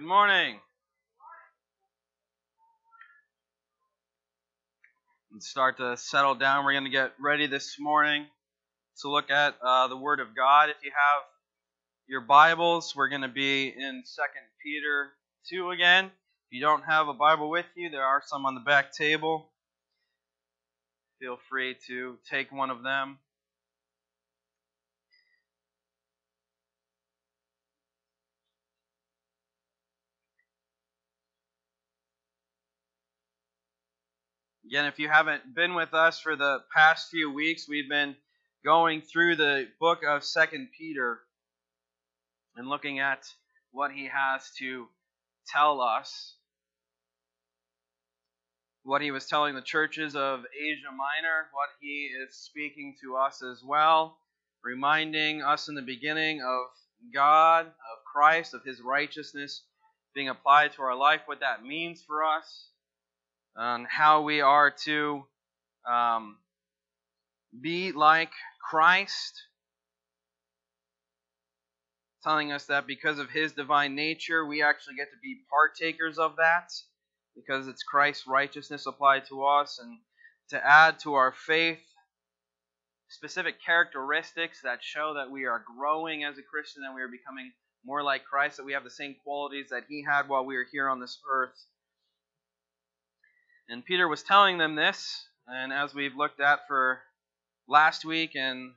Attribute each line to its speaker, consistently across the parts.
Speaker 1: Good morning. And start to settle down. We're going to get ready this morning to look at uh, the Word of God. If you have your Bibles, we're going to be in Second Peter 2 again. If you don't have a Bible with you, there are some on the back table. Feel free to take one of them. Again, if you haven't been with us for the past few weeks, we've been going through the book of Second Peter and looking at what he has to tell us. What he was telling the churches of Asia Minor, what he is speaking to us as well, reminding us in the beginning of God, of Christ, of his righteousness being applied to our life, what that means for us on how we are to um, be like Christ, telling us that because of his divine nature, we actually get to be partakers of that, because it's Christ's righteousness applied to us, and to add to our faith specific characteristics that show that we are growing as a Christian, that we are becoming more like Christ, that we have the same qualities that he had while we were here on this earth. And Peter was telling them this, and as we've looked at for last week and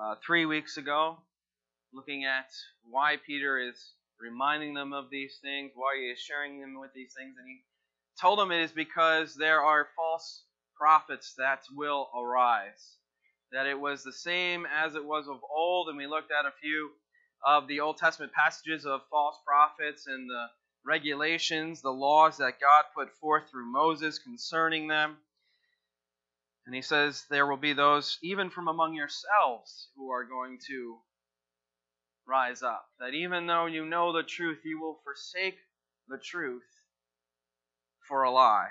Speaker 1: uh, three weeks ago, looking at why Peter is reminding them of these things, why he is sharing them with these things, and he told them it is because there are false prophets that will arise. That it was the same as it was of old, and we looked at a few of the Old Testament passages of false prophets and the regulations, the laws that God put forth through Moses concerning them. And he says, There will be those, even from among yourselves, who are going to rise up. That even though you know the truth, you will forsake the truth for a lie.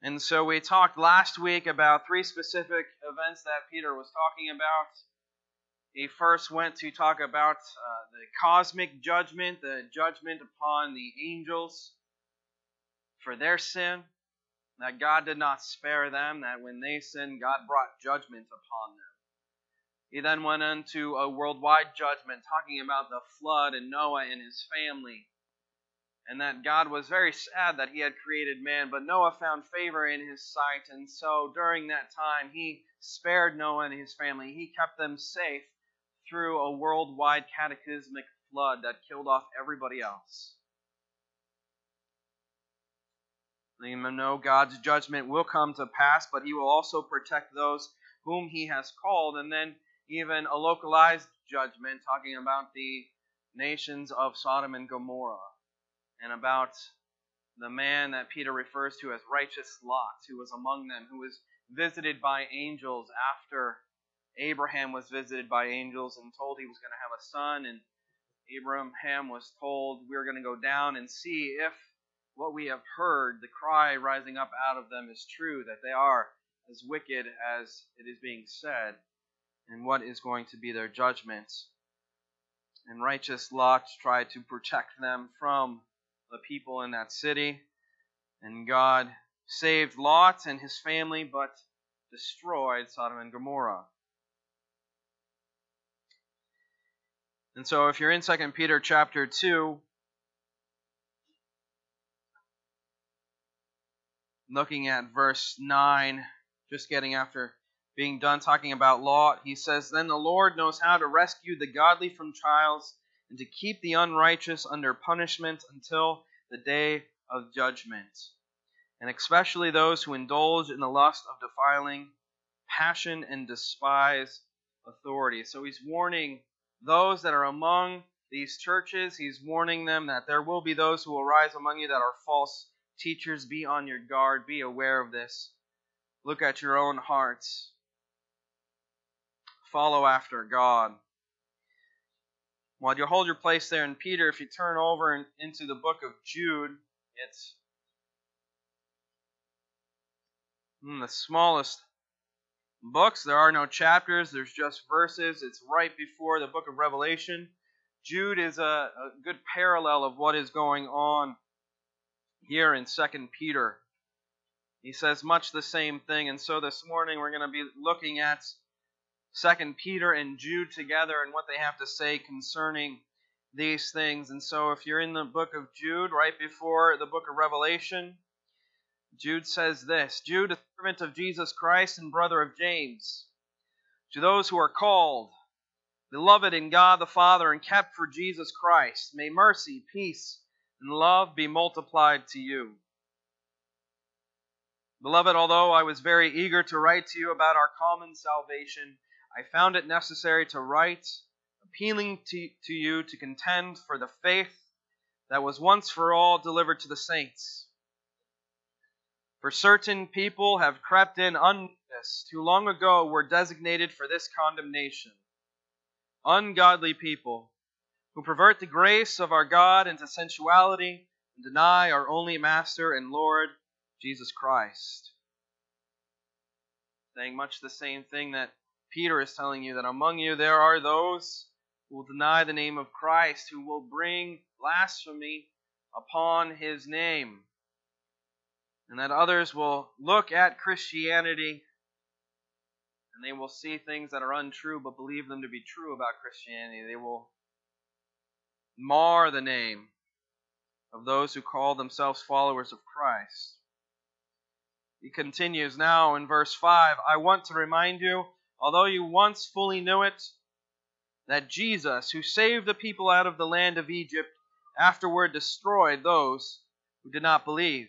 Speaker 1: And so we talked last week about three specific events that Peter was talking about he first went to talk about uh, the cosmic judgment, the judgment upon the angels for their sin, that God did not spare them, that when they sinned, God brought judgment upon them. He then went into a worldwide judgment, talking about the flood and Noah and his family, and that God was very sad that he had created man, but Noah found favor in his sight, and so during that time he spared Noah and his family. He kept them safe through a worldwide cataclysmic flood that killed off everybody else. You know God's judgment will come to pass, but He will also protect those whom He has called. And then even a localized judgment, talking about the nations of Sodom and Gomorrah, and about the man that Peter refers to as righteous Lot, who was among them, who was visited by angels after Abraham was visited by angels and told he was going to have a son, and Abraham was told, We're going to go down and see if what we have heard, the cry rising up out of them, is true, that they are as wicked as it is being said, and what is going to be their judgment. And righteous Lot tried to protect them from the people in that city, and God saved Lot and his family, but destroyed Sodom and Gomorrah. And so if you're in 2 Peter chapter 2, looking at verse 9, just getting after being done talking about Lot, he says, Then the Lord knows how to rescue the godly from trials and to keep the unrighteous under punishment until the day of judgment, and especially those who indulge in the lust of defiling passion and despise authority. So he's warning those that are among these churches. He's warning them that there will be those who will rise among you that are false teachers. Be on your guard. Be aware of this. Look at your own hearts. Follow after God. While you hold your place there in Peter, if you turn over into the book of Jude, it's hmm, the smallest books. There are no chapters, there's just verses. It's right before the book of Revelation. Jude is a, a good parallel of what is going on here in 2 Peter. He says much the same thing. And so this morning we're going to be looking at 2 Peter and Jude together and what they have to say concerning these things. And so if you're in the book of Jude, right before the book of Revelation, Jude says this Jude, a servant of Jesus Christ and brother of James, to those who are called, beloved in God the Father, and kept for Jesus Christ, may mercy, peace, and love be multiplied to you. Beloved, although I was very eager to write to you about our common salvation, I found it necessary to write, appealing to, to you to contend for the faith that was once for all delivered to the saints. For certain people have crept in unnoticed, who long ago were designated for this condemnation. Ungodly people, who pervert the grace of our God into sensuality and deny our only Master and Lord, Jesus Christ. Saying much the same thing that Peter is telling you that among you there are those who will deny the name of Christ, who will bring blasphemy upon his name. And that others will look at Christianity and they will see things that are untrue but believe them to be true about Christianity. They will mar the name of those who call themselves followers of Christ. He continues now in verse 5 I want to remind you, although you once fully knew it, that Jesus, who saved the people out of the land of Egypt, afterward destroyed those who did not believe.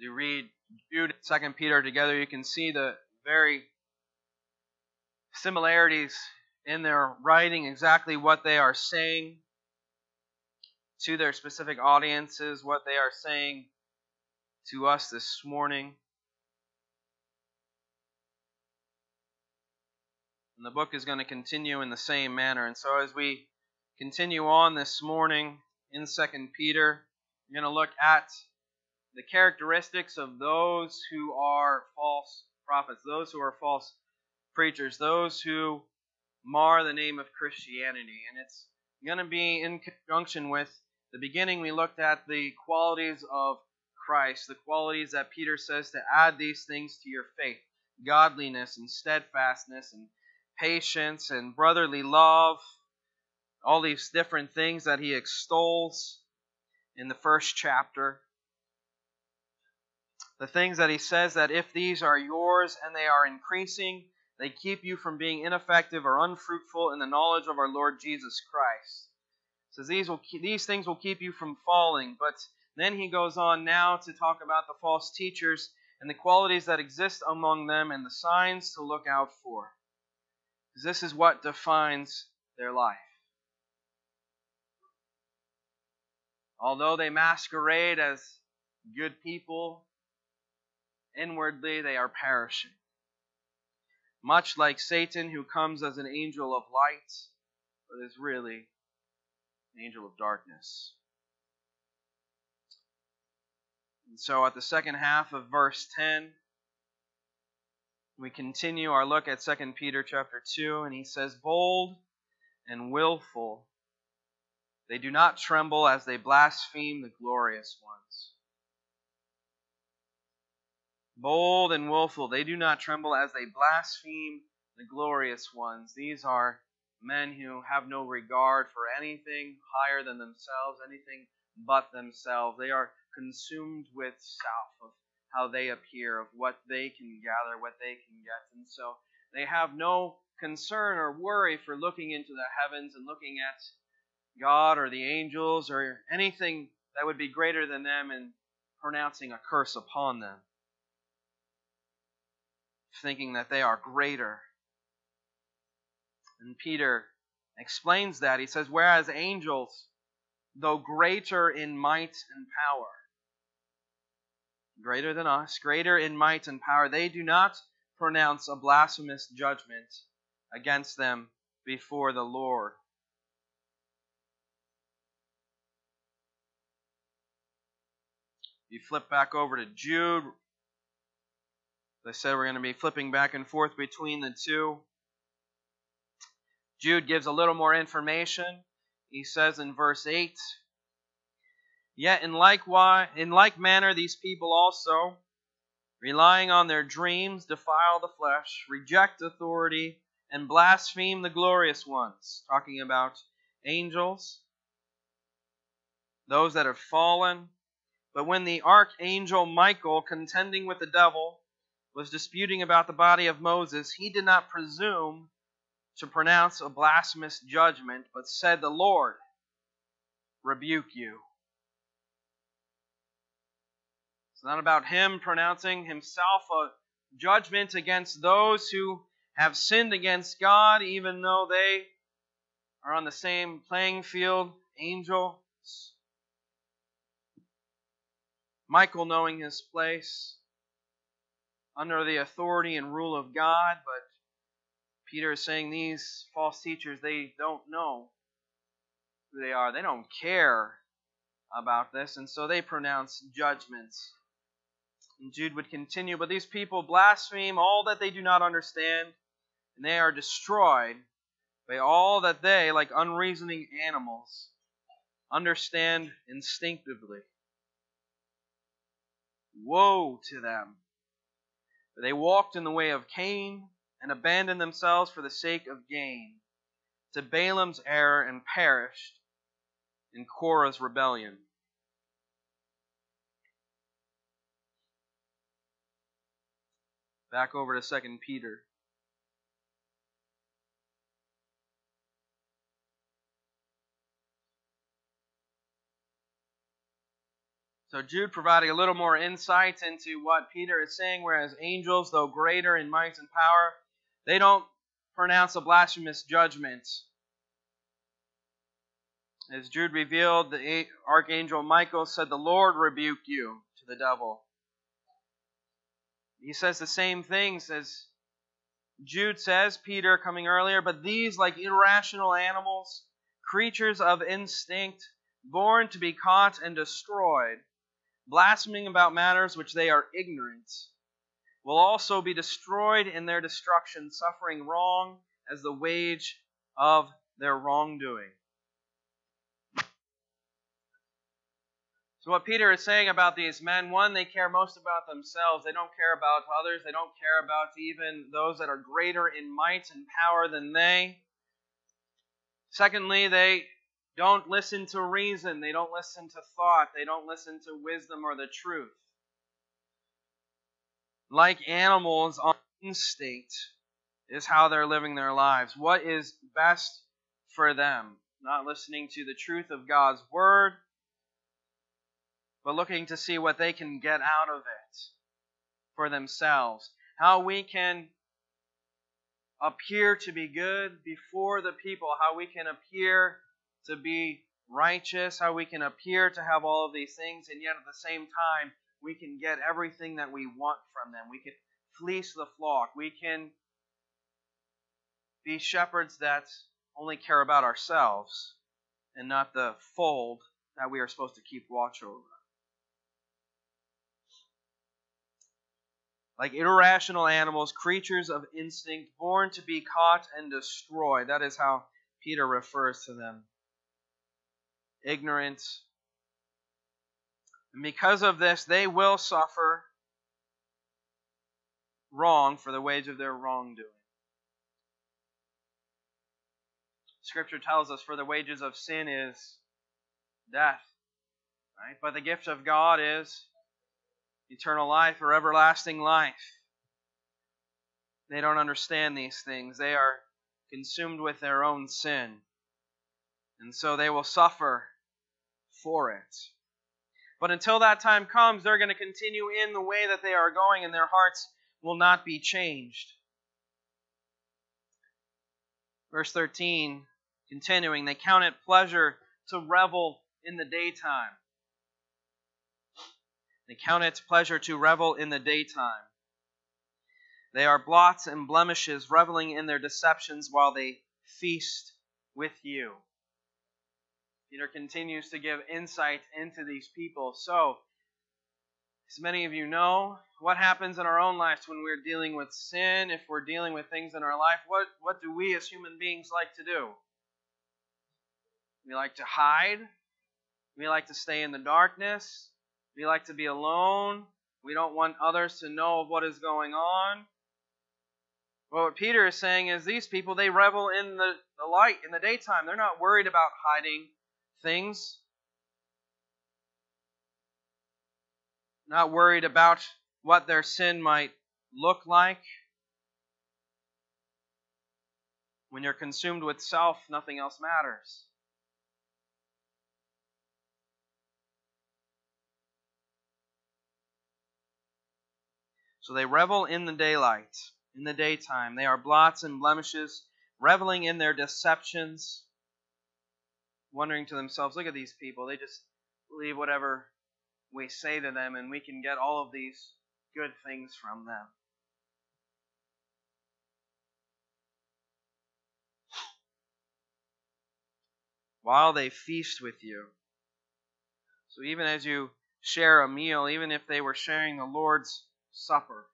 Speaker 1: You read Jude and Second Peter together, you can see the very similarities in their writing, exactly what they are saying to their specific audiences, what they are saying to us this morning. And the book is going to continue in the same manner. And so as we continue on this morning in Second Peter, we're going to look at the characteristics of those who are false prophets, those who are false preachers, those who mar the name of Christianity. And it's going to be in conjunction with the beginning, we looked at the qualities of Christ, the qualities that Peter says to add these things to your faith godliness and steadfastness and patience and brotherly love, all these different things that he extols in the first chapter. The things that he says that if these are yours and they are increasing, they keep you from being ineffective or unfruitful in the knowledge of our Lord Jesus Christ says these will these things will keep you from falling. But then he goes on now to talk about the false teachers and the qualities that exist among them and the signs to look out for. Because this is what defines their life. Although they masquerade as good people, inwardly they are perishing. Much like Satan, who comes as an angel of light, but is really an angel of darkness. And so at the second half of verse 10, we continue our look at 2 Peter chapter 2, and he says, Bold and willful, they do not tremble as they blaspheme the glorious ones. Bold and willful, they do not tremble as they blaspheme the glorious ones. These are men who have no regard for anything higher than themselves, anything but themselves. They are consumed with self, of how they appear, of what they can gather, what they can get. And so they have no concern or worry for looking into the heavens and looking at God or the angels or anything that would be greater than them and pronouncing a curse upon them, thinking that they are greater And Peter explains that. He says, Whereas angels, though greater in might and power, greater than us, greater in might and power, they do not pronounce a blasphemous judgment against them before the Lord. You flip back over to Jude. As I said, we're going to be flipping back and forth between the two. Jude gives a little more information. He says in verse 8, Yet in like, in like manner these people also, relying on their dreams, defile the flesh, reject authority, and blaspheme the glorious ones. Talking about angels, those that have fallen. But when the archangel Michael, contending with the devil, was disputing about the body of Moses, he did not presume to pronounce a blasphemous judgment, but said, The Lord rebuke you. It's not about him pronouncing himself a judgment against those who have sinned against God, even though they are on the same playing field, angels. Michael knowing his place under the authority and rule of God, but Peter is saying these false teachers, they don't know who they are. They don't care about this, and so they pronounce judgments. And Jude would continue, but these people blaspheme all that they do not understand, and they are destroyed by all that they, like unreasoning animals, understand instinctively. Woe to them! They walked in the way of Cain and abandoned themselves for the sake of gain to Balaam's error and perished in Korah's rebellion. Back over to 2 Peter. So Jude providing a little more insight into what Peter is saying, whereas angels, though greater in might and power, they don't pronounce a blasphemous judgment. As Jude revealed, the archangel Michael said, The Lord rebuke you to the devil. He says the same things as Jude says, Peter coming earlier, but these, like irrational animals, creatures of instinct, born to be caught and destroyed, blaspheming about matters which they are ignorant, will also be destroyed in their destruction, suffering wrong as the wage of their wrongdoing. So, what Peter is saying about these men one, they care most about themselves. They don't care about others. They don't care about even those that are greater in might and power than they. Secondly, they don't listen to reason. They don't listen to thought. They don't listen to wisdom or the truth like animals on instinct is how they're living their lives. What is best for them? Not listening to the truth of God's word, but looking to see what they can get out of it for themselves. How we can appear to be good before the people, how we can appear to be righteous, how we can appear to have all of these things, and yet at the same time we can get everything that we want from them. We can fleece the flock. We can be shepherds that only care about ourselves and not the fold that we are supposed to keep watch over. Like irrational animals, creatures of instinct, born to be caught and destroyed. That is how Peter refers to them. Ignorant, and because of this, they will suffer wrong for the wage of their wrongdoing. Scripture tells us, for the wages of sin is death. Right? But the gift of God is eternal life or everlasting life. They don't understand these things. They are consumed with their own sin. And so they will suffer for it. But until that time comes, they're going to continue in the way that they are going, and their hearts will not be changed. Verse 13, continuing, they count it pleasure to revel in the daytime. They count it pleasure to revel in the daytime. They are blots and blemishes, reveling in their deceptions while they feast with you. Peter continues to give insight into these people. So, as many of you know, what happens in our own lives when we're dealing with sin, if we're dealing with things in our life, what, what do we as human beings like to do? We like to hide. We like to stay in the darkness. We like to be alone. We don't want others to know of what is going on. Well, what Peter is saying is these people, they revel in the, the light in the daytime. They're not worried about hiding things. Not worried about what their sin might look like. When you're consumed with self, nothing else matters. So they revel in the daylight, in the daytime. They are blots and blemishes, reveling in their deceptions wondering to themselves, look at these people. They just believe whatever we say to them, and we can get all of these good things from them. While they feast with you. So even as you share a meal, even if they were sharing the Lord's Supper,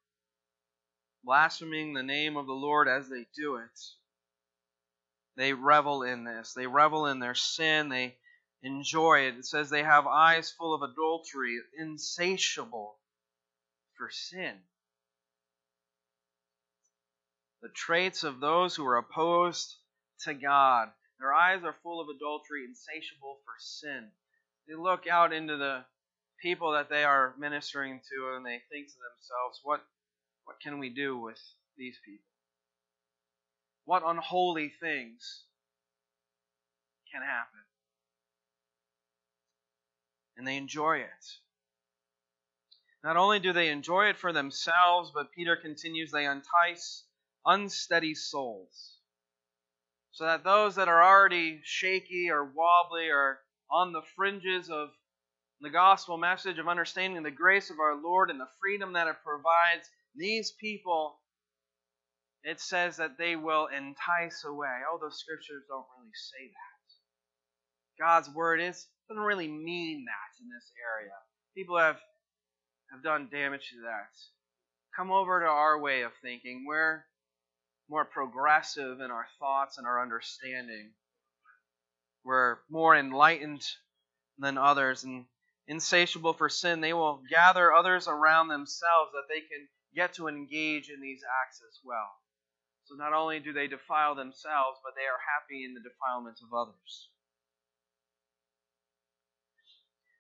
Speaker 1: blaspheming the name of the Lord as they do it, they revel in this. They revel in their sin. They enjoy it. It says they have eyes full of adultery, insatiable for sin. The traits of those who are opposed to God. Their eyes are full of adultery, insatiable for sin. They look out into the people that they are ministering to and they think to themselves, what, what can we do with these people? What unholy things can happen. And they enjoy it. Not only do they enjoy it for themselves, but Peter continues, they entice unsteady souls. So that those that are already shaky or wobbly or on the fringes of the gospel message of understanding the grace of our Lord and the freedom that it provides, these people it says that they will entice away. Oh, those scriptures don't really say that. God's word is doesn't really mean that in this area. People have have done damage to that. Come over to our way of thinking. We're more progressive in our thoughts and our understanding. We're more enlightened than others and insatiable for sin. They will gather others around themselves that they can get to engage in these acts as well. So not only do they defile themselves, but they are happy in the defilement of others.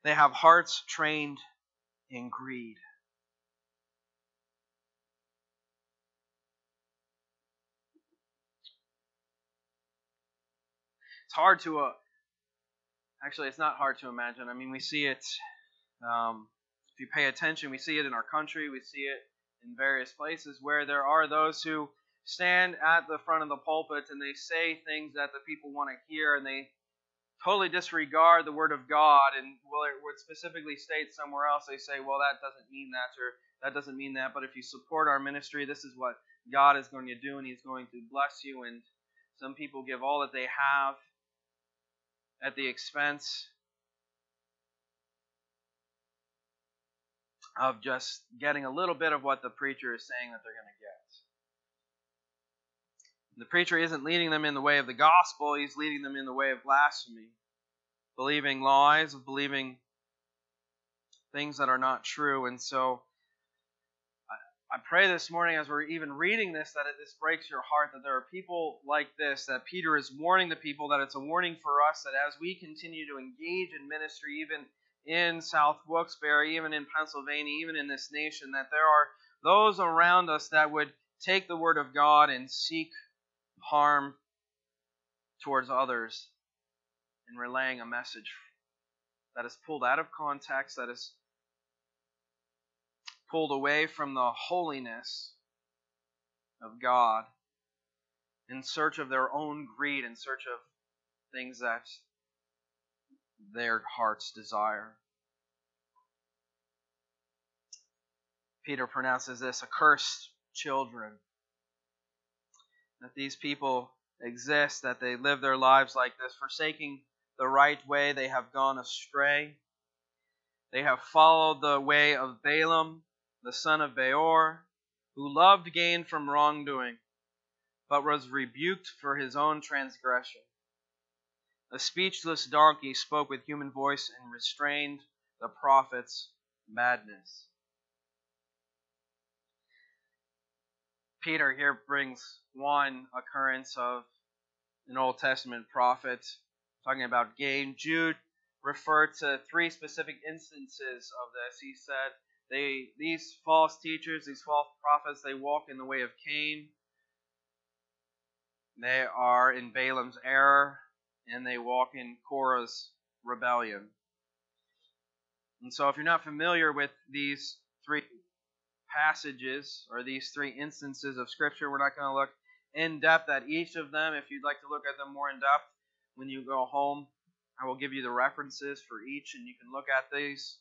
Speaker 1: They have hearts trained in greed. It's hard to, uh, actually, it's not hard to imagine. I mean, we see it, um, if you pay attention, we see it in our country, we see it in various places where there are those who stand at the front of the pulpit and they say things that the people want to hear and they totally disregard the word of God and well it would specifically state somewhere else they say well that doesn't mean that or that doesn't mean that but if you support our ministry this is what God is going to do and he's going to bless you and some people give all that they have at the expense of just getting a little bit of what the preacher is saying that they're going to the preacher isn't leading them in the way of the gospel, he's leading them in the way of blasphemy, believing lies, believing things that are not true. And so I pray this morning as we're even reading this that this breaks your heart that there are people like this, that Peter is warning the people, that it's a warning for us that as we continue to engage in ministry, even in South Wilkes-Barre, even in Pennsylvania, even in this nation, that there are those around us that would take the Word of God and seek harm towards others in relaying a message that is pulled out of context, that is pulled away from the holiness of God. in search of their own greed, in search of things that their hearts desire. Peter pronounces this accursed children. That these people exist, that they live their lives like this, forsaking the right way, they have gone astray. They have followed the way of Balaam, the son of Beor, who loved gain from wrongdoing, but was rebuked for his own transgression. A speechless donkey spoke with human voice and restrained the prophet's madness. Peter here brings one occurrence of an Old Testament prophet talking about gain. Jude referred to three specific instances of this. He said they these false teachers, these false prophets, they walk in the way of Cain. They are in Balaam's error, and they walk in Korah's rebellion. And so, if you're not familiar with these three passages or these three instances of Scripture. We're not going to look in depth at each of them. If you'd like to look at them more in depth when you go home, I will give you the references for each and you can look at these.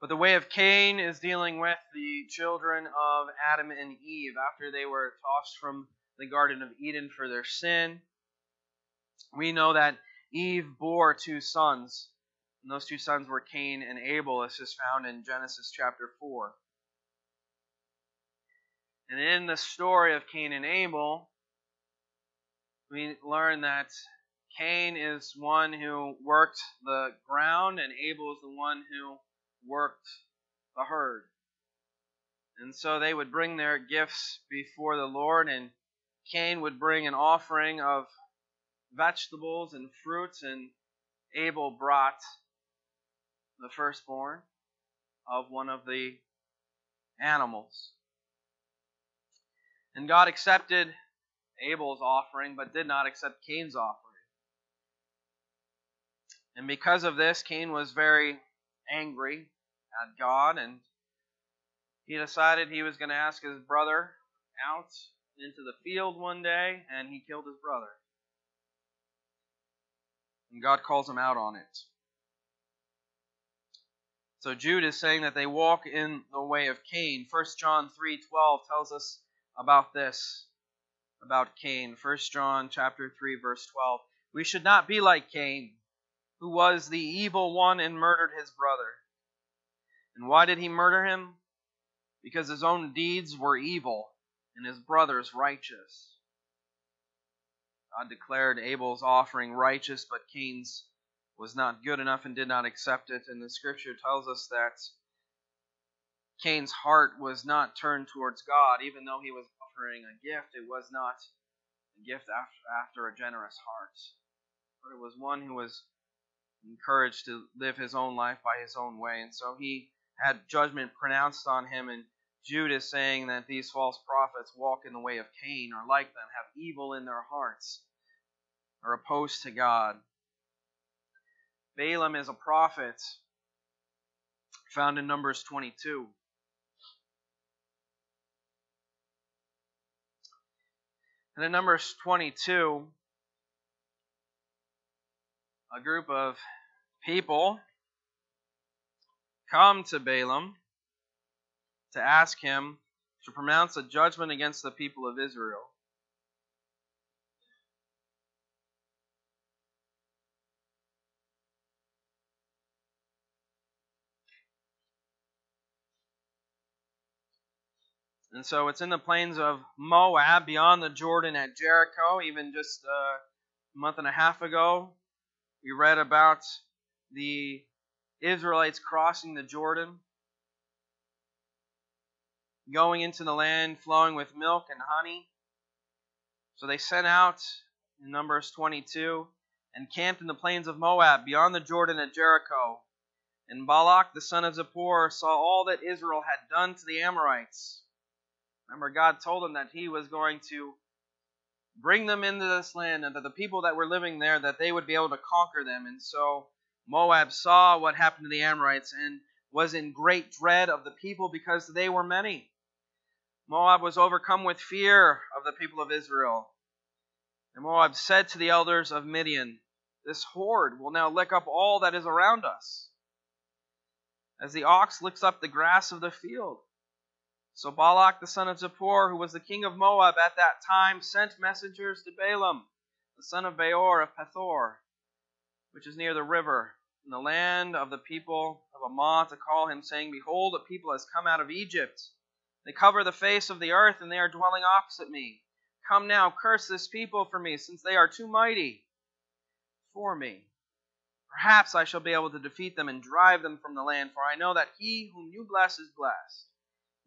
Speaker 1: But the way of Cain is dealing with the children of Adam and Eve after they were tossed from the Garden of Eden for their sin. We know that Eve bore two sons, and those two sons were Cain and Abel, as is found in Genesis chapter 4. And in the story of Cain and Abel, we learn that Cain is one who worked the ground, and Abel is the one who worked the herd. And so they would bring their gifts before the Lord, and Cain would bring an offering of vegetables and fruits, and Abel brought the firstborn of one of the animals. And God accepted Abel's offering, but did not accept Cain's offering. And because of this, Cain was very angry at God, and he decided he was going to ask his brother out into the field one day, and he killed his brother. And God calls him out on it. So Jude is saying that they walk in the way of Cain. 1 John 3:12 tells us about this about Cain. 1 John chapter 3 verse 12. We should not be like Cain, who was the evil one and murdered his brother. And why did he murder him? Because his own deeds were evil and his brother's righteous. God declared Abel's offering righteous, but Cain's was not good enough and did not accept it. And the scripture tells us that Cain's heart was not turned towards God, even though he was offering a gift. It was not a gift after after a generous heart, but it was one who was encouraged to live his own life by his own way. And so he had judgment pronounced on him. And Jude is saying that these false prophets walk in the way of Cain, or like them, have evil in their hearts, are opposed to God. Balaam is a prophet found in Numbers 22. And in Numbers 22, a group of people come to Balaam to ask him to pronounce a judgment against the people of Israel. And so it's in the plains of Moab, beyond the Jordan at Jericho. Even just a month and a half ago, we read about the Israelites crossing the Jordan, going into the land flowing with milk and honey. So they sent out in Numbers 22 and camped in the plains of Moab, beyond the Jordan at Jericho. And Balak the son of Zippor saw all that Israel had done to the Amorites Remember, God told them that He was going to bring them into this land and that the people that were living there, that they would be able to conquer them. And so Moab saw what happened to the Amorites and was in great dread of the people because they were many. Moab was overcome with fear of the people of Israel. And moab said to the elders of Midian, This horde will now lick up all that is around us, as the ox licks up the grass of the field. So Balak the son of Zippor, who was the king of Moab at that time, sent messengers to Balaam, the son of Beor of Pethor, which is near the river, in the land of the people of Amaw, to call him, saying, Behold, a people has come out of Egypt. They cover the face of the earth, and they are dwelling opposite me. Come now, curse this people for me, since they are too mighty for me. Perhaps I shall be able to defeat them and drive them from the land, for I know that he whom you bless is blessed,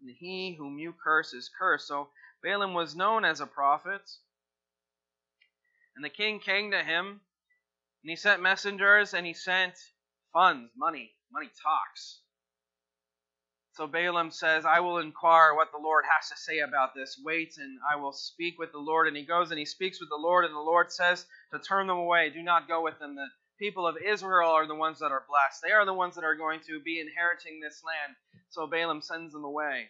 Speaker 1: and he whom you curse is cursed. So Balaam was known as a prophet. And the king came to him, and he sent messengers, and he sent funds, money. Money talks. So Balaam says, I will inquire what the Lord has to say about this. Wait, and I will speak with the Lord. And he goes and he speaks with the Lord, and the Lord says to turn them away. Do not go with them. The people of Israel are the ones that are blessed. They are the ones that are going to be inheriting this land. So Balaam sends them away.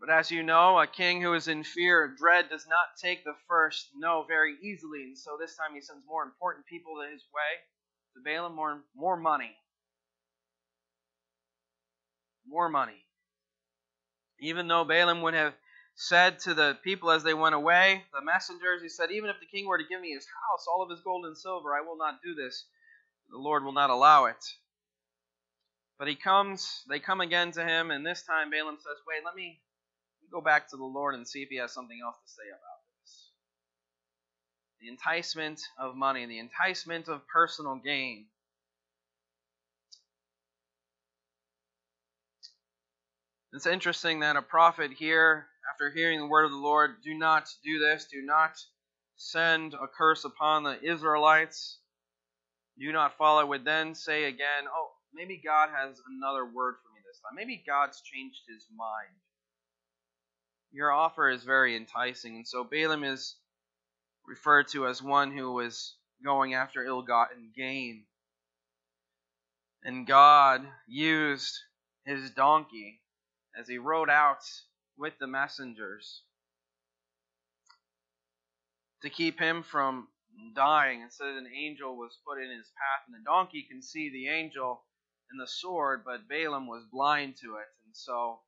Speaker 1: But as you know, a king who is in fear of dread does not take the first no very easily. And so this time he sends more important people to his way. To Balaam, more, more money more money. Even though Balaam would have said to the people as they went away, the messengers, he said, Even if the king were to give me his house, all of his gold and silver, I will not do this. The Lord will not allow it. But he comes, they come again to him, and this time Balaam says, Wait, let me go back to the Lord and see if he has something else to say about this. The enticement of money, the enticement of personal gain. It's interesting that a prophet here, after hearing the word of the Lord, do not do this, do not send a curse upon the Israelites, do not follow, would then say again, oh, maybe God has another word for me this time. Maybe God's changed his mind. Your offer is very enticing. And so Balaam is referred to as one who was going after ill gotten gain. And God used his donkey as he rode out with the messengers to keep him from dying. Said an angel was put in his path, and the donkey can see the angel and the sword, but Balaam was blind to it. And so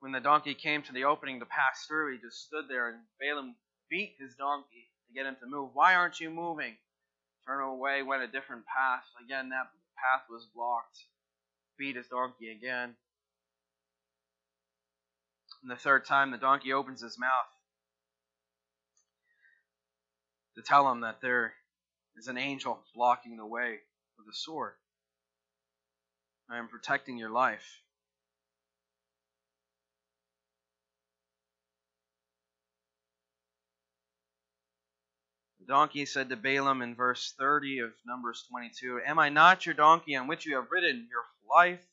Speaker 1: when the donkey came to the opening to pass through, he just stood there, and Balaam beat his donkey to get him to move. Why aren't you moving? Turn away, went a different path. Again, that path was blocked. Beat his donkey again. And the third time, the donkey opens his mouth to tell him that there is an angel blocking the way with a sword. I am protecting your life. The donkey said to Balaam in verse 30 of Numbers 22 Am I not your donkey on which you have ridden your life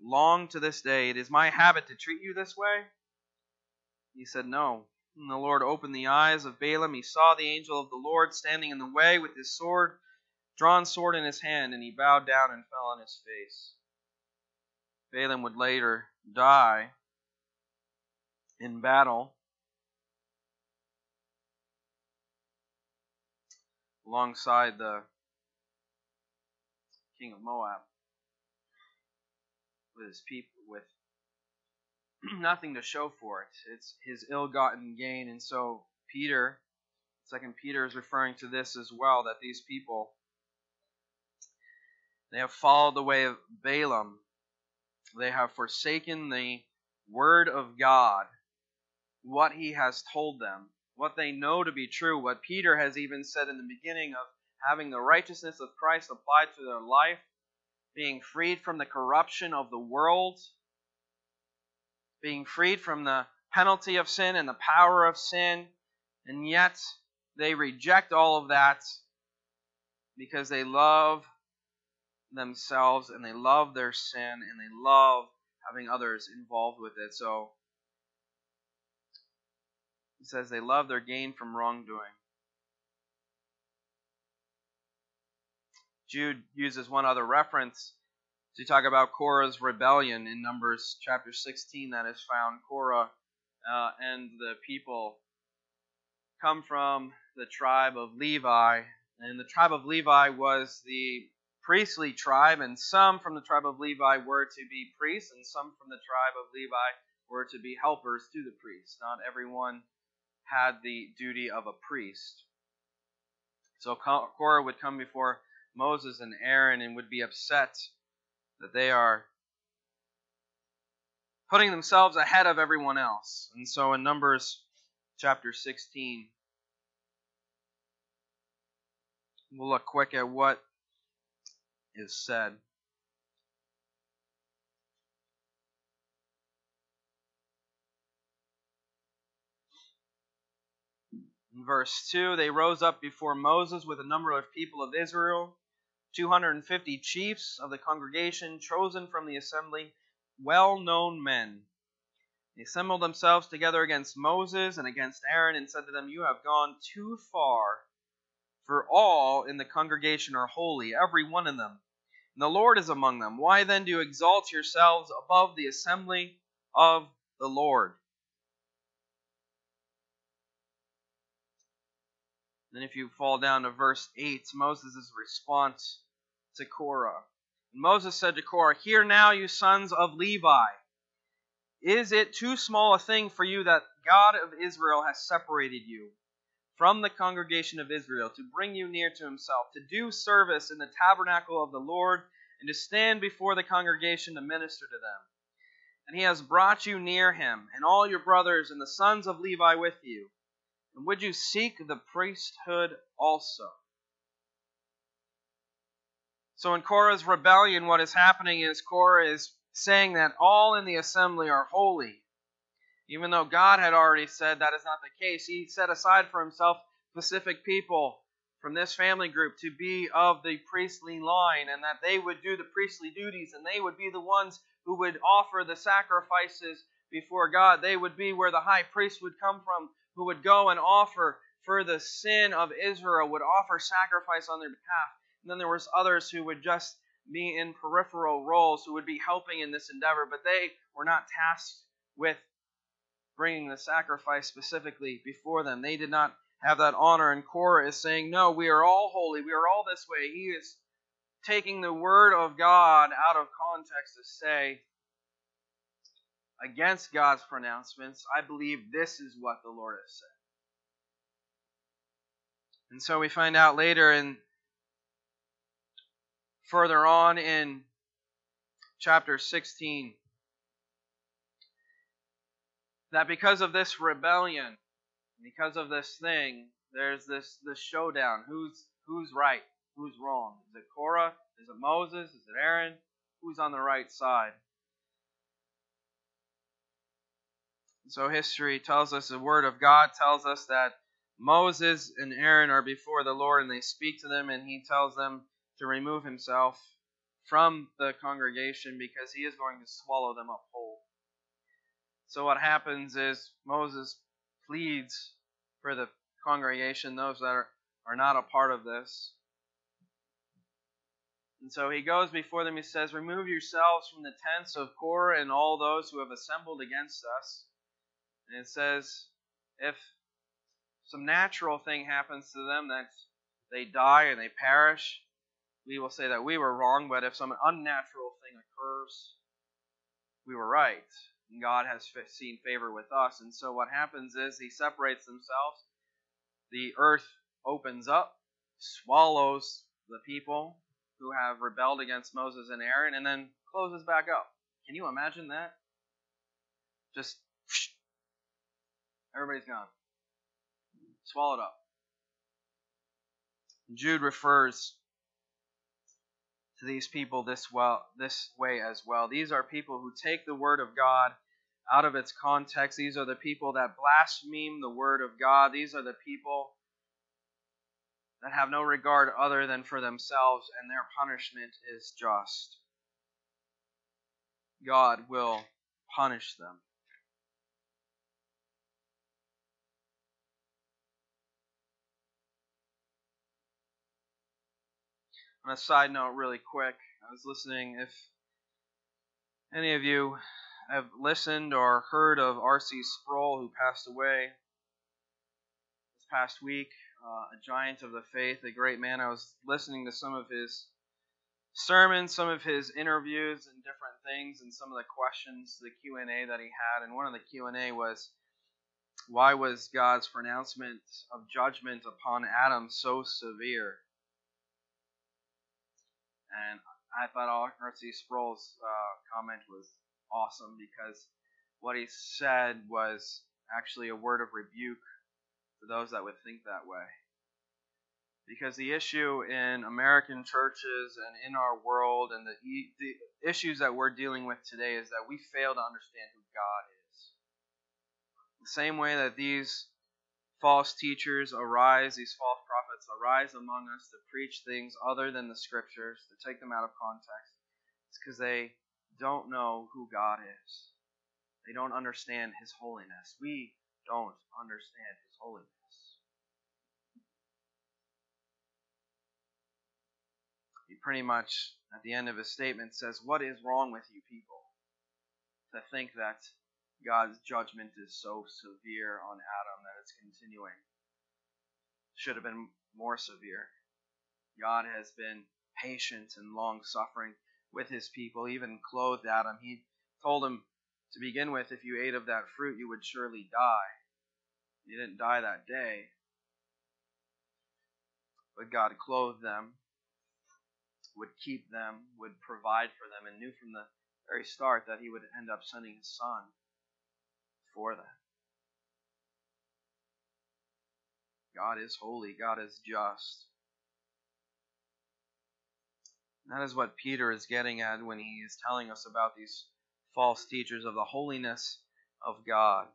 Speaker 1: long to this day? It is my habit to treat you this way. He said, No. And the Lord opened the eyes of Balaam. He saw the angel of the Lord standing in the way with his sword, drawn sword in his hand, and he bowed down and fell on his face. Balaam would later die in battle alongside the king of Moab with his people with nothing to show for it. It's his ill-gotten gain, and so Peter, Second Peter, is referring to this as well. That these people they have followed the way of Balaam. They have forsaken the word of God, what he has told them, what they know to be true, what Peter has even said in the beginning of having the righteousness of Christ applied to their life, being freed from the corruption of the world, being freed from the penalty of sin and the power of sin, and yet they reject all of that because they love themselves and they love their sin and they love having others involved with it. So he says they love their gain from wrongdoing. Jude uses one other reference to talk about Korah's rebellion in Numbers chapter 16 that is found. Korah uh, and the people come from the tribe of Levi. And the tribe of Levi was the priestly tribe, and some from the tribe of Levi were to be priests, and some from the tribe of Levi were to be helpers to the priests. Not everyone had the duty of a priest. So Korah would come before Moses and Aaron and would be upset that they are putting themselves ahead of everyone else. And so in Numbers chapter 16, we'll look quick at what is said. In verse 2, they rose up before Moses with a number of people of Israel, 250 chiefs of the congregation, chosen from the assembly, well known men. They assembled themselves together against Moses and against Aaron and said to them, You have gone too far, for all in the congregation are holy, every one of them. And the Lord is among them. Why then do you exalt yourselves above the assembly of the Lord? Then, if you fall down to verse 8, Moses' response to Korah. And Moses said to Korah, Hear now, you sons of Levi. Is it too small a thing for you that God of Israel has separated you from the congregation of Israel to bring you near to himself, to do service in the tabernacle of the Lord, and to stand before the congregation to minister to them? And he has brought you near him, and all your brothers and the sons of Levi with you and would you seek the priesthood also? So in Korah's rebellion, what is happening is Korah is saying that all in the assembly are holy. Even though God had already said that is not the case, he set aside for himself specific people from this family group to be of the priestly line and that they would do the priestly duties and they would be the ones who would offer the sacrifices before God. They would be where the high priest would come from who would go and offer for the sin of Israel, would offer sacrifice on their behalf. And then there was others who would just be in peripheral roles, who would be helping in this endeavor, but they were not tasked with bringing the sacrifice specifically before them. They did not have that honor. And Korah is saying, No, we are all holy. We are all this way. He is taking the word of God out of context to say, against God's pronouncements, I believe this is what the Lord has said. And so we find out later and further on in chapter 16 that because of this rebellion, because of this thing, there's this this showdown. Who's who's right? Who's wrong? Is it Korah? Is it Moses? Is it Aaron? Who's on the right side? So history tells us, the Word of God tells us that Moses and Aaron are before the Lord and they speak to them, and he tells them to remove himself from the congregation because he is going to swallow them up whole. So what happens is Moses pleads for the congregation, those that are, are not a part of this. And so he goes before them, he says, Remove yourselves from the tents of Korah and all those who have assembled against us. And it says, if some natural thing happens to them that they die and they perish, we will say that we were wrong. But if some unnatural thing occurs, we were right. God has seen favor with us. And so what happens is he separates themselves. The earth opens up, swallows the people who have rebelled against Moses and Aaron, and then closes back up. Can you imagine that? Just Everybody's gone. Swallowed up. Jude refers to these people this well this way as well. These are people who take the word of God out of its context. These are the people that blaspheme the word of God. These are the people that have no regard other than for themselves, and their punishment is just. God will punish them. On a side note, really quick, I was listening. If any of you have listened or heard of R.C. Sproul, who passed away this past week, uh, a giant of the faith, a great man. I was listening to some of his sermons, some of his interviews, and different things, and some of the questions, the Q and A that he had. And one of the Q and A was, "Why was God's pronouncement of judgment upon Adam so severe?" And I thought R.C. Sproul's uh, comment was awesome because what he said was actually a word of rebuke to those that would think that way. Because the issue in American churches and in our world and the, the issues that we're dealing with today is that we fail to understand who God is. The same way that these false teachers arise, these false prophets arise among us to preach things other than the scriptures, to take them out of context, it's because they don't know who God is. They don't understand His holiness. We don't understand His holiness. He pretty much, at the end of his statement, says, What is wrong with you people? To think that God's judgment is so severe on Adam that it's continuing. Should have been more severe. God has been patient and long suffering with his people, even clothed Adam. He told him to begin with, if you ate of that fruit, you would surely die. You didn't die that day. But God clothed them, would keep them, would provide for them, and knew from the very start that He would end up sending His Son for them. God is holy, God is just. That is what Peter is getting at when he is telling us about these false teachers of the holiness of God.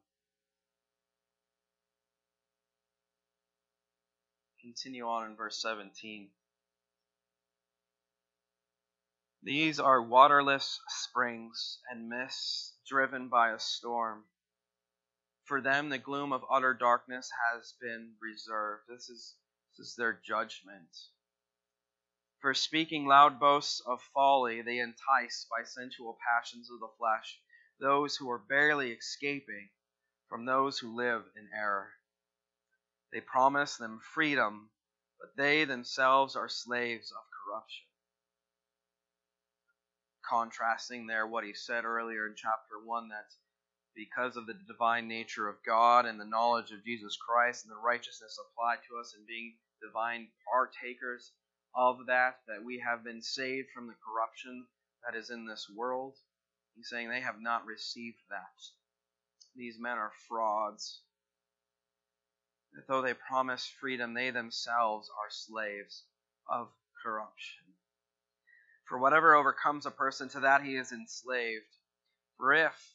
Speaker 1: Continue on in verse 17. These are waterless springs and mists driven by a storm. For them, the gloom of utter darkness has been reserved. This is, this is their judgment. For speaking loud boasts of folly, they entice by sensual passions of the flesh those who are barely escaping from those who live in error. They promise them freedom, but they themselves are slaves of corruption. Contrasting there what he said earlier in chapter 1 that because of the divine nature of God and the knowledge of Jesus Christ and the righteousness applied to us and being divine partakers of that, that we have been saved from the corruption that is in this world. He's saying they have not received that. These men are frauds. That though they promise freedom, they themselves are slaves of corruption. For whatever overcomes a person, to that he is enslaved. For if,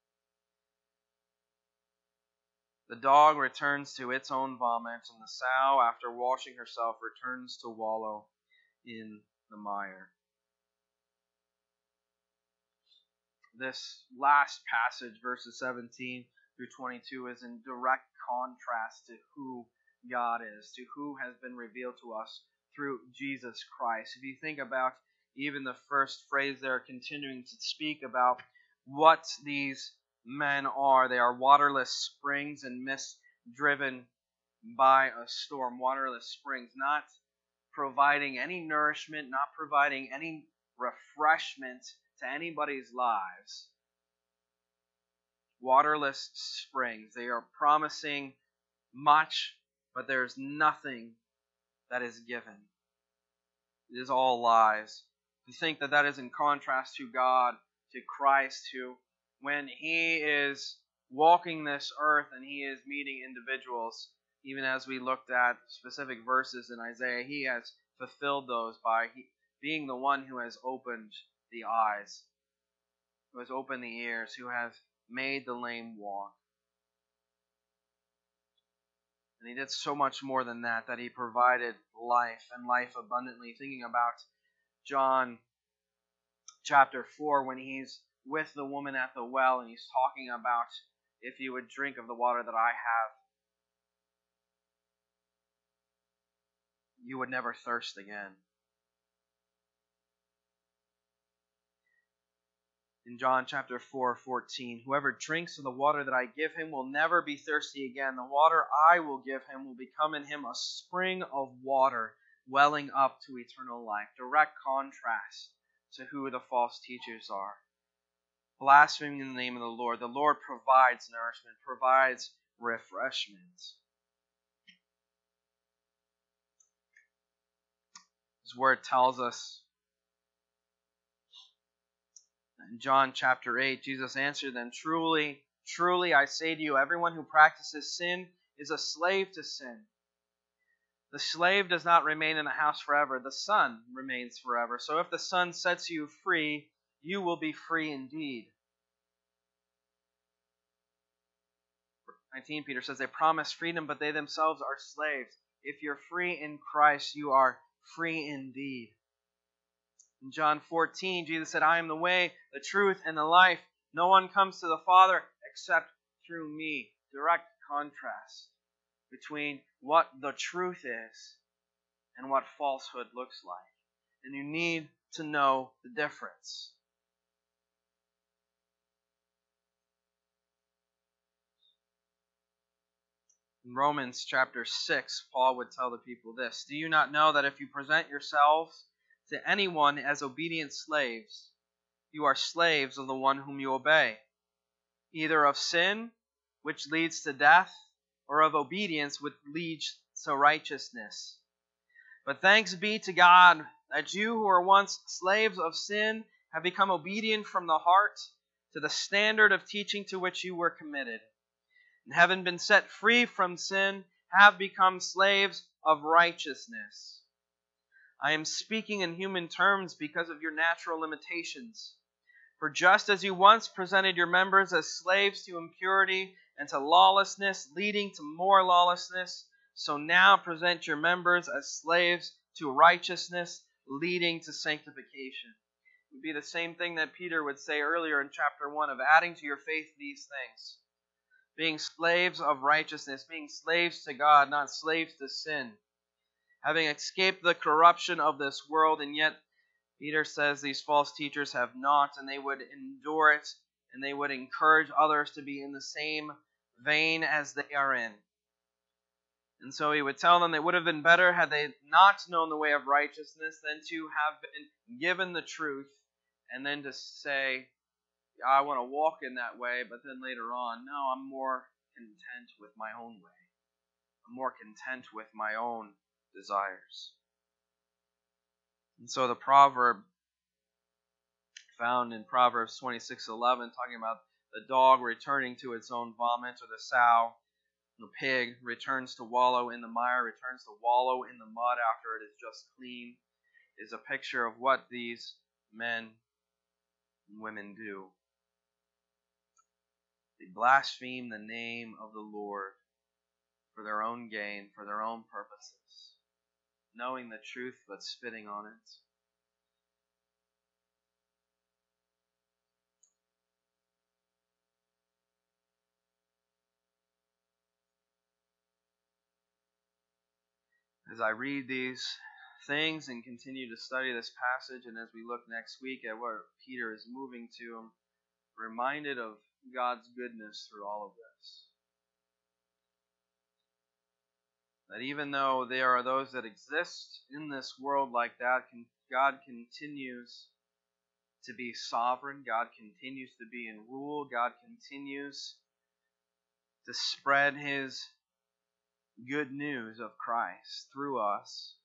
Speaker 1: The dog returns to its own vomit, and the sow, after washing herself, returns to wallow in the mire. this last passage, verses 17 through 22, is in direct contrast to who God is, to who has been revealed to us through Jesus Christ. If you think about even the first phrase there, continuing to speak about what these men are, they are waterless springs and mist driven by a storm. Waterless springs, not providing any nourishment, not providing any refreshment to anybody's lives. Waterless springs. They are promising much, but there's nothing that is given. It is all lies. To think that that is in contrast to God, to Christ, who, when He is walking this earth and He is meeting individuals, even as we looked at specific verses in Isaiah, He has fulfilled those by being the one who has opened the eyes, who has opened the ears, who has made the lame walk. And he did so much more than that, that he provided life and life abundantly. Thinking about John chapter 4 when he's with the woman at the well and he's talking about if you would drink of the water that I have, you would never thirst again. In John chapter 4, 14, whoever drinks of the water that I give him will never be thirsty again. The water I will give him will become in him a spring of water welling up to eternal life. Direct contrast to who the false teachers are. Blaspheming in the name of the Lord. The Lord provides nourishment, provides refreshment. His word tells us in John chapter 8, Jesus answered them, Truly, truly, I say to you, everyone who practices sin is a slave to sin. The slave does not remain in the house forever, the Son remains forever. So if the Son sets you free, you will be free indeed. 19, Peter says, They promise freedom, but they themselves are slaves. If you're free in Christ, you are free indeed. In John 14, Jesus said, I am the way, the truth, and the life. No one comes to the Father except through me. Direct contrast between what the truth is and what falsehood looks like. And you need to know the difference. In Romans chapter 6, Paul would tell the people this Do you not know that if you present yourselves to anyone as obedient slaves, you are slaves of the one whom you obey, either of sin, which leads to death, or of obedience which leads to righteousness. But thanks be to God that you who were once slaves of sin have become obedient from the heart to the standard of teaching to which you were committed. And having been set free from sin, have become slaves of righteousness. I am speaking in human terms because of your natural limitations. For just as you once presented your members as slaves to impurity and to lawlessness, leading to more lawlessness, so now present your members as slaves to righteousness, leading to sanctification. It would be the same thing that Peter would say earlier in chapter 1 of adding to your faith these things. Being slaves of righteousness, being slaves to God, not slaves to sin. Having escaped the corruption of this world, and yet Peter says these false teachers have not, and they would endure it, and they would encourage others to be in the same vein as they are in. And so he would tell them it would have been better had they not known the way of righteousness than to have been given the truth and then to say, I want to walk in that way, but then later on, no, I'm more content with my own way. I'm more content with my own desires. And so the proverb found in Proverbs 26:11 talking about the dog returning to its own vomit, or the sow, the pig returns to wallow in the mire, returns to wallow in the mud after it is just clean, is a picture of what these men and women do. Blaspheme the name of the Lord for their own gain, for their own purposes, knowing the truth but spitting on it. as I read these things and continue to study this passage, and as we look next week at where Peter is moving to, I'm reminded of God's goodness through all of this. That even though there are those that exist in this world like that, God continues to be sovereign. God continues to be in rule. God continues to spread His good news of Christ through us.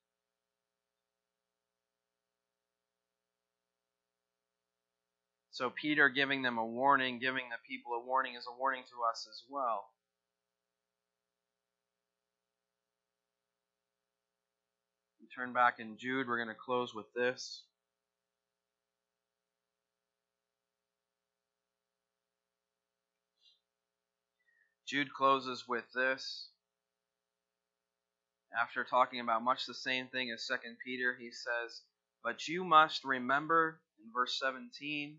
Speaker 1: So, Peter giving them a warning, giving the people a warning, is a warning to us as well. We turn back in Jude, we're going to close with this. Jude closes with this. after talking about much the same thing as 2 Peter, he says, But you must remember, in verse 17,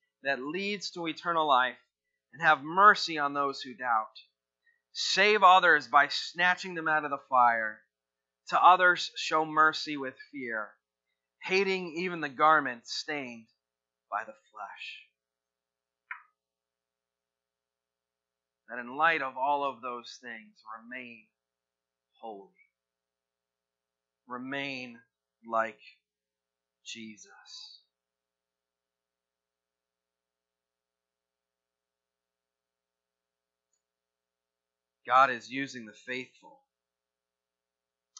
Speaker 1: that leads to eternal life, and have mercy on those who doubt. Save others by snatching them out of the fire. To others, show mercy with fear, hating even the garment stained by the flesh. That in light of all of those things, remain holy. Remain like Jesus. God is using the faithful.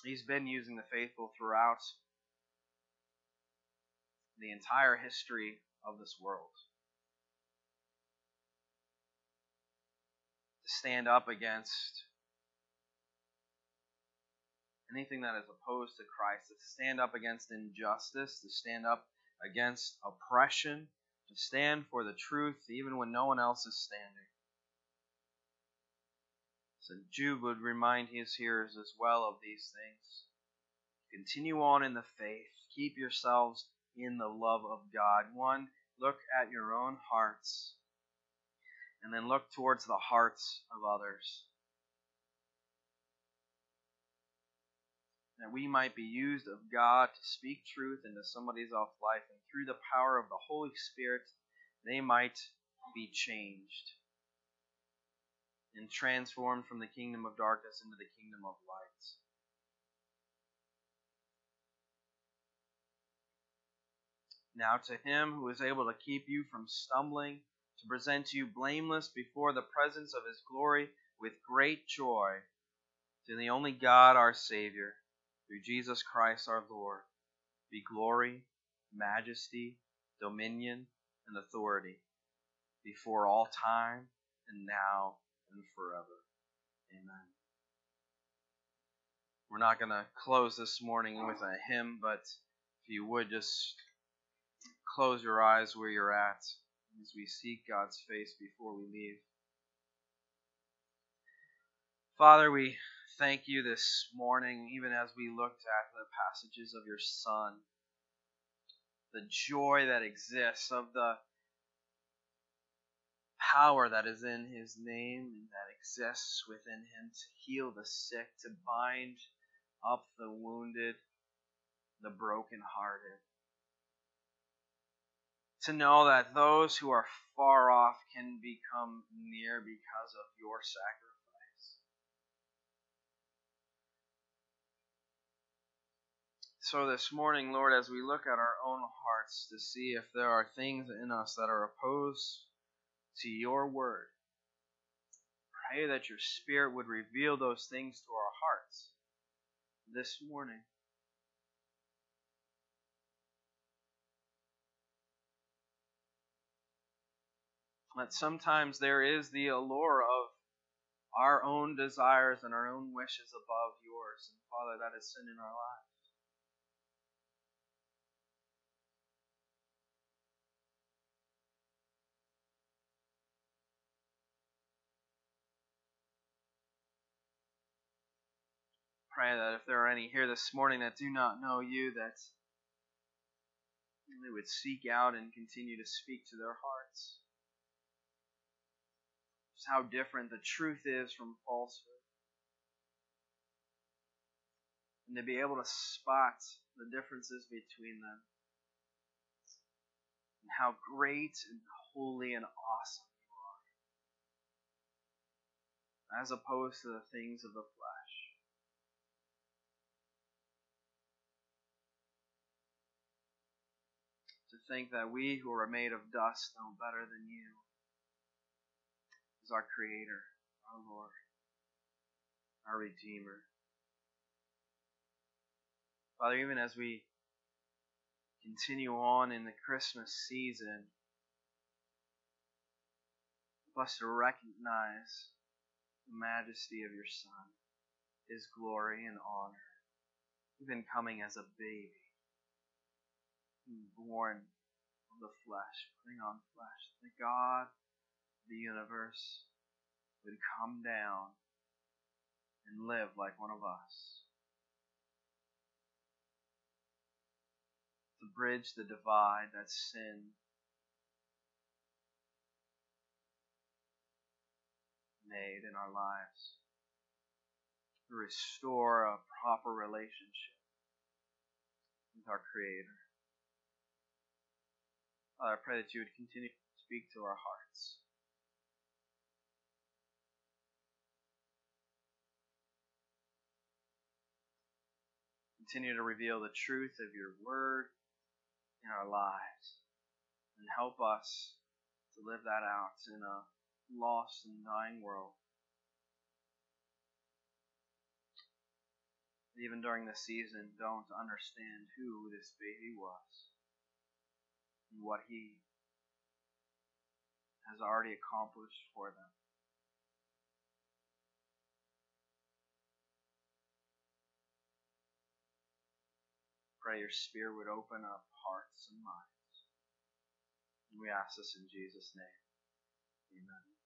Speaker 1: He's been using the faithful throughout the entire history of this world. To stand up against anything that is opposed to Christ, to stand up against injustice, to stand up against oppression, to stand for the truth even when no one else is standing. So Jude would remind his hearers as well of these things. Continue on in the faith. Keep yourselves in the love of God. One, look at your own hearts, and then look towards the hearts of others. That we might be used of God to speak truth into somebody's off life, and through the power of the Holy Spirit, they might be changed and transformed from the kingdom of darkness into the kingdom of light. Now to him who is able to keep you from stumbling, to present you blameless before the presence of his glory with great joy, to the only God our Savior, through Jesus Christ our Lord, be glory, majesty, dominion, and authority before all time and now and forever. Amen. We're not going to close this morning with a hymn, but if you would just close your eyes where you're at as we seek God's face before we leave. Father, we thank you this morning, even as we looked at the passages of your Son, the joy that exists, of the power that is in his name and that exists within him to heal the sick, to bind up the wounded, the brokenhearted. To know that those who are far off can become near because of your sacrifice. So, this morning, Lord, as we look at our own hearts to see if there are things in us that are opposed to your word. Pray that your Spirit would reveal those things to our hearts this morning. That sometimes there is the allure of our own desires and our own wishes above yours. And Father, that is sin in our lives. Pray that if there are any here this morning that do not know you, that they would seek out and continue to speak to their hearts. Just how different the truth is from falsehood. And to be able to spot the differences between them. And how great and holy and awesome you are. As opposed to the things of the flesh. Think that we who are made of dust know better than you is our Creator, our Lord, our Redeemer. Father, even as we continue on in the Christmas season, help us to recognize the majesty of your Son, his glory and honor, even coming as a baby, born the flesh, putting on flesh. The God the universe would come down and live like one of us. To bridge the divide that sin made in our lives. To restore a proper relationship with our Creator. Father, I pray that you would continue to speak to our hearts. Continue to reveal the truth of your word in our lives and help us to live that out in a lost and dying world. Even during the season, don't understand who this baby was and what he has already accomplished for them. pray your Spirit would open up hearts and minds. And we ask this in Jesus' name. Amen.